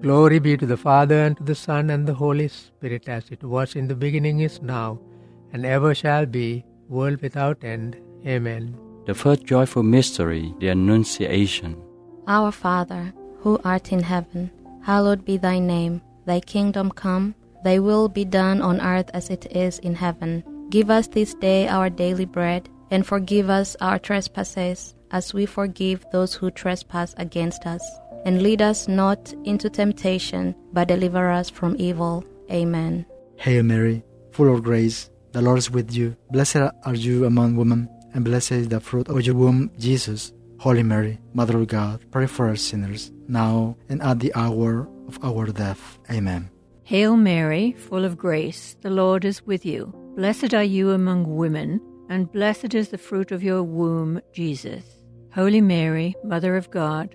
Glory be to the Father, and to the Son, and the Holy Spirit, as it was in the beginning, is now, and ever shall be, world without end. Amen. The first joyful mystery, the Annunciation. Our Father, who art in heaven, hallowed be thy name. Thy kingdom come, thy will be done on earth as it is in heaven. Give us this day our daily bread, and forgive us our trespasses, as we forgive those who trespass against us. And lead us not into temptation, but deliver us from evil. Amen. Hail Mary, full of grace, the Lord is with you. Blessed are you among women, and blessed is the fruit of your womb, Jesus. Holy Mary, Mother of God, pray for us sinners, now and at the hour of our death. Amen. Hail Mary, full of grace, the Lord is with you. Blessed are you among women, and blessed is the fruit of your womb, Jesus. Holy Mary, Mother of God,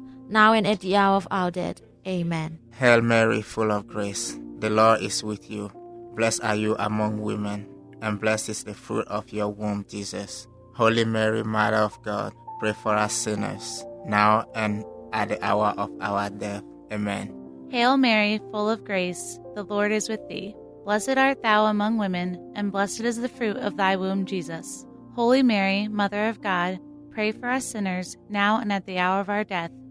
now and at the hour of our death. Amen. Hail Mary, full of grace, the Lord is with you. Blessed are you among women, and blessed is the fruit of your womb, Jesus. Holy Mary, Mother of God, pray for us sinners, now and at the hour of our death. Amen. Hail Mary, full of grace, the Lord is with thee. Blessed art thou among women, and blessed is the fruit of thy womb, Jesus. Holy Mary, Mother of God, pray for us sinners, now and at the hour of our death.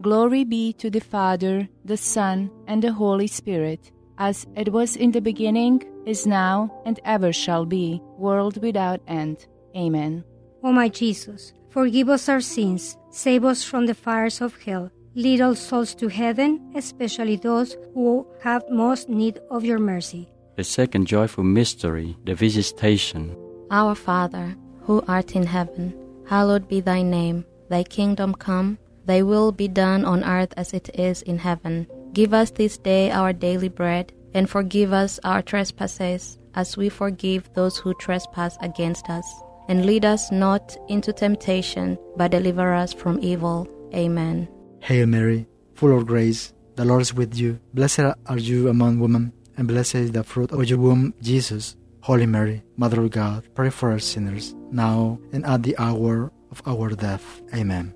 Glory be to the Father, the Son, and the Holy Spirit, as it was in the beginning, is now, and ever shall be, world without end. Amen. O my Jesus, forgive us our sins, save us from the fires of hell Lead all souls to heaven, especially those who have most need of your mercy. The second joyful mystery, the visitation. Our Father, who art in heaven, hallowed be thy name. Thy kingdom come, thy will be done on earth as it is in heaven. Give us this day our daily bread, and forgive us our trespasses, as we forgive those who trespass against us. And lead us not into temptation, but deliver us from evil. Amen. Hail Mary, full of grace, the Lord is with you. Blessed are you among women, and blessed is the fruit of your womb, Jesus. Holy Mary, Mother of God, pray for us sinners, now and at the hour of our death. Amen.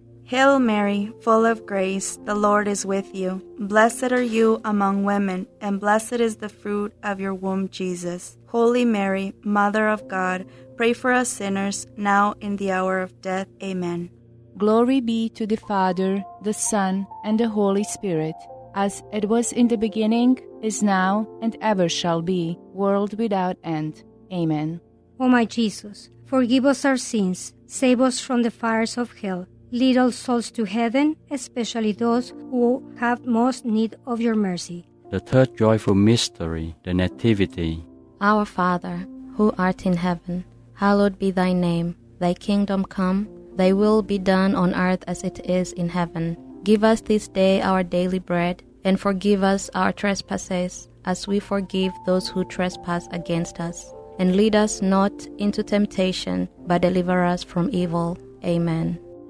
Hail Mary, full of grace, the Lord is with you. Blessed are you among women, and blessed is the fruit of your womb, Jesus. Holy Mary, Mother of God, pray for us sinners, now in the hour of death. Amen. Glory be to the Father, the Son, and the Holy Spirit, as it was in the beginning, is now, and ever shall be, world without end. Amen. O my Jesus, forgive us our sins, save us from the fires of hell, lead all souls to heaven, especially those who have most need of your mercy. The third joyful mystery, the Nativity. Our Father, who art in heaven, hallowed be thy name. Thy kingdom come, thy will be done on earth as it is in heaven. Give us this day our daily bread, and forgive us our trespasses, as we forgive those who trespass against us. And lead us not into temptation, but deliver us from evil. Amen.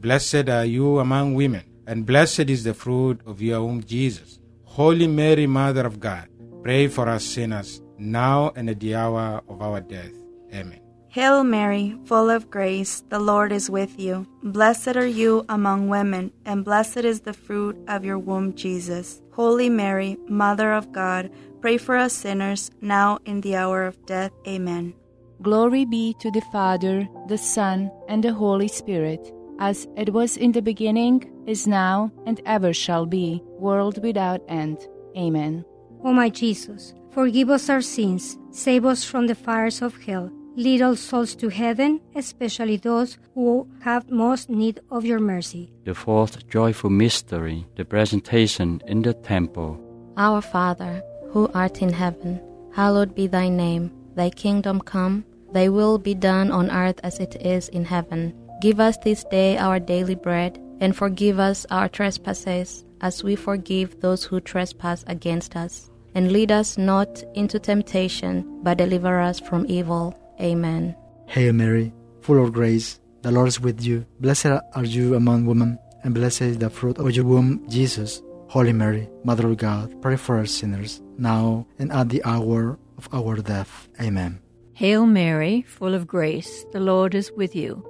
Blessed are you among women, and blessed is the fruit of your womb, Jesus. Holy Mary, Mother of God, pray for us sinners, now and at the hour of our death. Amen. Hail Mary, full of grace, the Lord is with you. Blessed are you among women, and blessed is the fruit of your womb, Jesus. Holy Mary, Mother of God, pray for us sinners, now in the hour of death. Amen. Glory be to the Father, the Son, and the Holy Spirit, as it was in the beginning, is now, and ever shall be, world without end. Amen. O my Jesus, forgive us our sins, save us from the fires of hell. Lead all souls to heaven, especially those who have most need of your mercy. The fourth joyful mystery, the presentation in the temple. Our Father, who art in heaven, hallowed be thy name. Thy kingdom come, thy will be done on earth as it is in heaven. Give us this day our daily bread, and forgive us our trespasses, as we forgive those who trespass against us. And lead us not into temptation, but deliver us from evil. Amen. Hail Mary, full of grace, the Lord is with you. Blessed are you among women, and blessed is the fruit of your womb, Jesus. Holy Mary, Mother of God, pray for us sinners, now and at the hour of our death. Amen. Hail Mary, full of grace, the Lord is with you.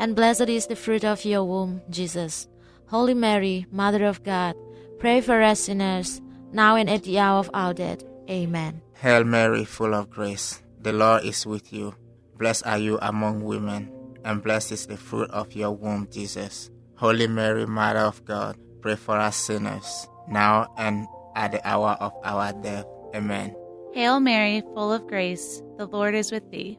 and blessed is the fruit of your womb, Jesus. Holy Mary, Mother of God, pray for us sinners, now and at the hour of our death. Amen. Hail Mary, full of grace, the Lord is with you. Blessed are you among women, and blessed is the fruit of your womb, Jesus. Holy Mary, Mother of God, pray for us sinners, now and at the hour of our death. Amen. Hail Mary, full of grace, the Lord is with thee.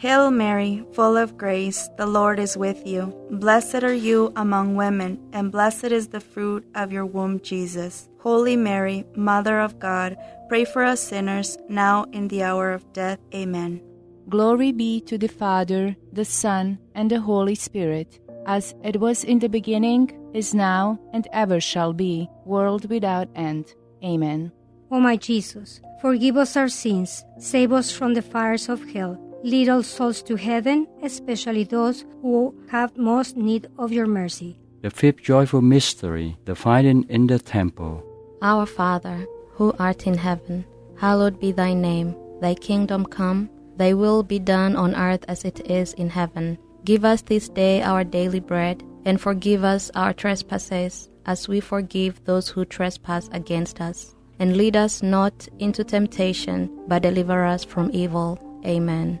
Hail Mary, full of grace, the Lord is with you. Blessed are you among women, and blessed is the fruit of your womb, Jesus. Holy Mary, Mother of God, pray for us sinners, now in the hour of death. Amen. Glory be to the Father, the Son, and the Holy Spirit, as it was in the beginning, is now, and ever shall be, world without end. Amen. O my Jesus, forgive us our sins, save us from the fires of hell. Lead all souls to heaven, especially those who have most need of your mercy. The fifth joyful mystery, the finding in the temple. Our Father, who art in heaven, hallowed be thy name. Thy kingdom come, thy will be done on earth as it is in heaven. Give us this day our daily bread, and forgive us our trespasses, as we forgive those who trespass against us. And lead us not into temptation, but deliver us from evil. Amen.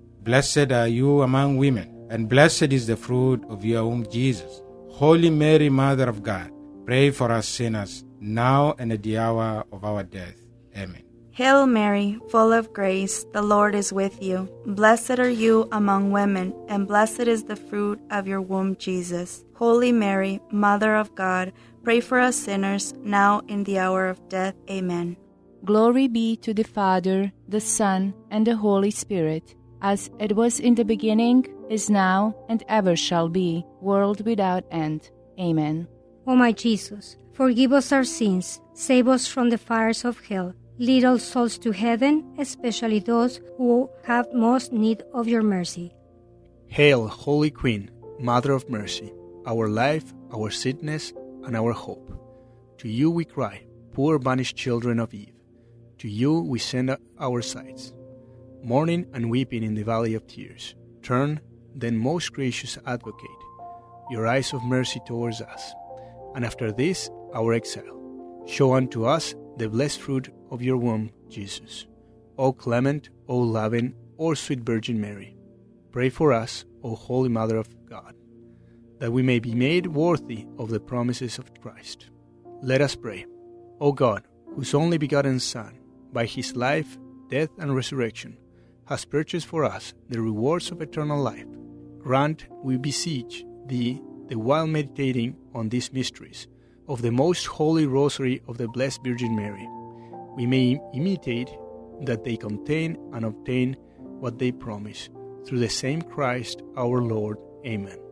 Blessed are you among women, and blessed is the fruit of your womb, Jesus. Holy Mary, Mother of God, pray for us sinners, now and at the hour of our death. Amen. Hail Mary, full of grace, the Lord is with you. Blessed are you among women, and blessed is the fruit of your womb, Jesus. Holy Mary, Mother of God, pray for us sinners, now in the hour of death. Amen. Glory be to the Father, the Son, and the Holy Spirit, as it was in the beginning, is now, and ever shall be, world without end. Amen. O my Jesus, forgive us our sins, save us from the fires of hell, lead all souls to heaven, especially those who have most need of your mercy. Hail, Holy Queen, Mother of Mercy, our life, our sweetness, and our hope. To you we cry, poor banished children of Eve. To you we send our sighs, mourning and weeping in the valley of tears. Turn, then, most gracious Advocate, your eyes of mercy towards us, and after this our exile, show unto us the blessed fruit of your womb, Jesus. O clement, O loving, O sweet Virgin Mary, pray for us, O Holy Mother of God, that we may be made worthy of the promises of Christ. Let us pray. O God, whose only begotten Son, by his life, death, and resurrection, has purchased for us the rewards of eternal life, grant, we beseech thee, the while meditating on these mysteries of the most holy rosary of the Blessed Virgin Mary, we may imitate that they contain and obtain what they promise. Through the same Christ our Lord. Amen.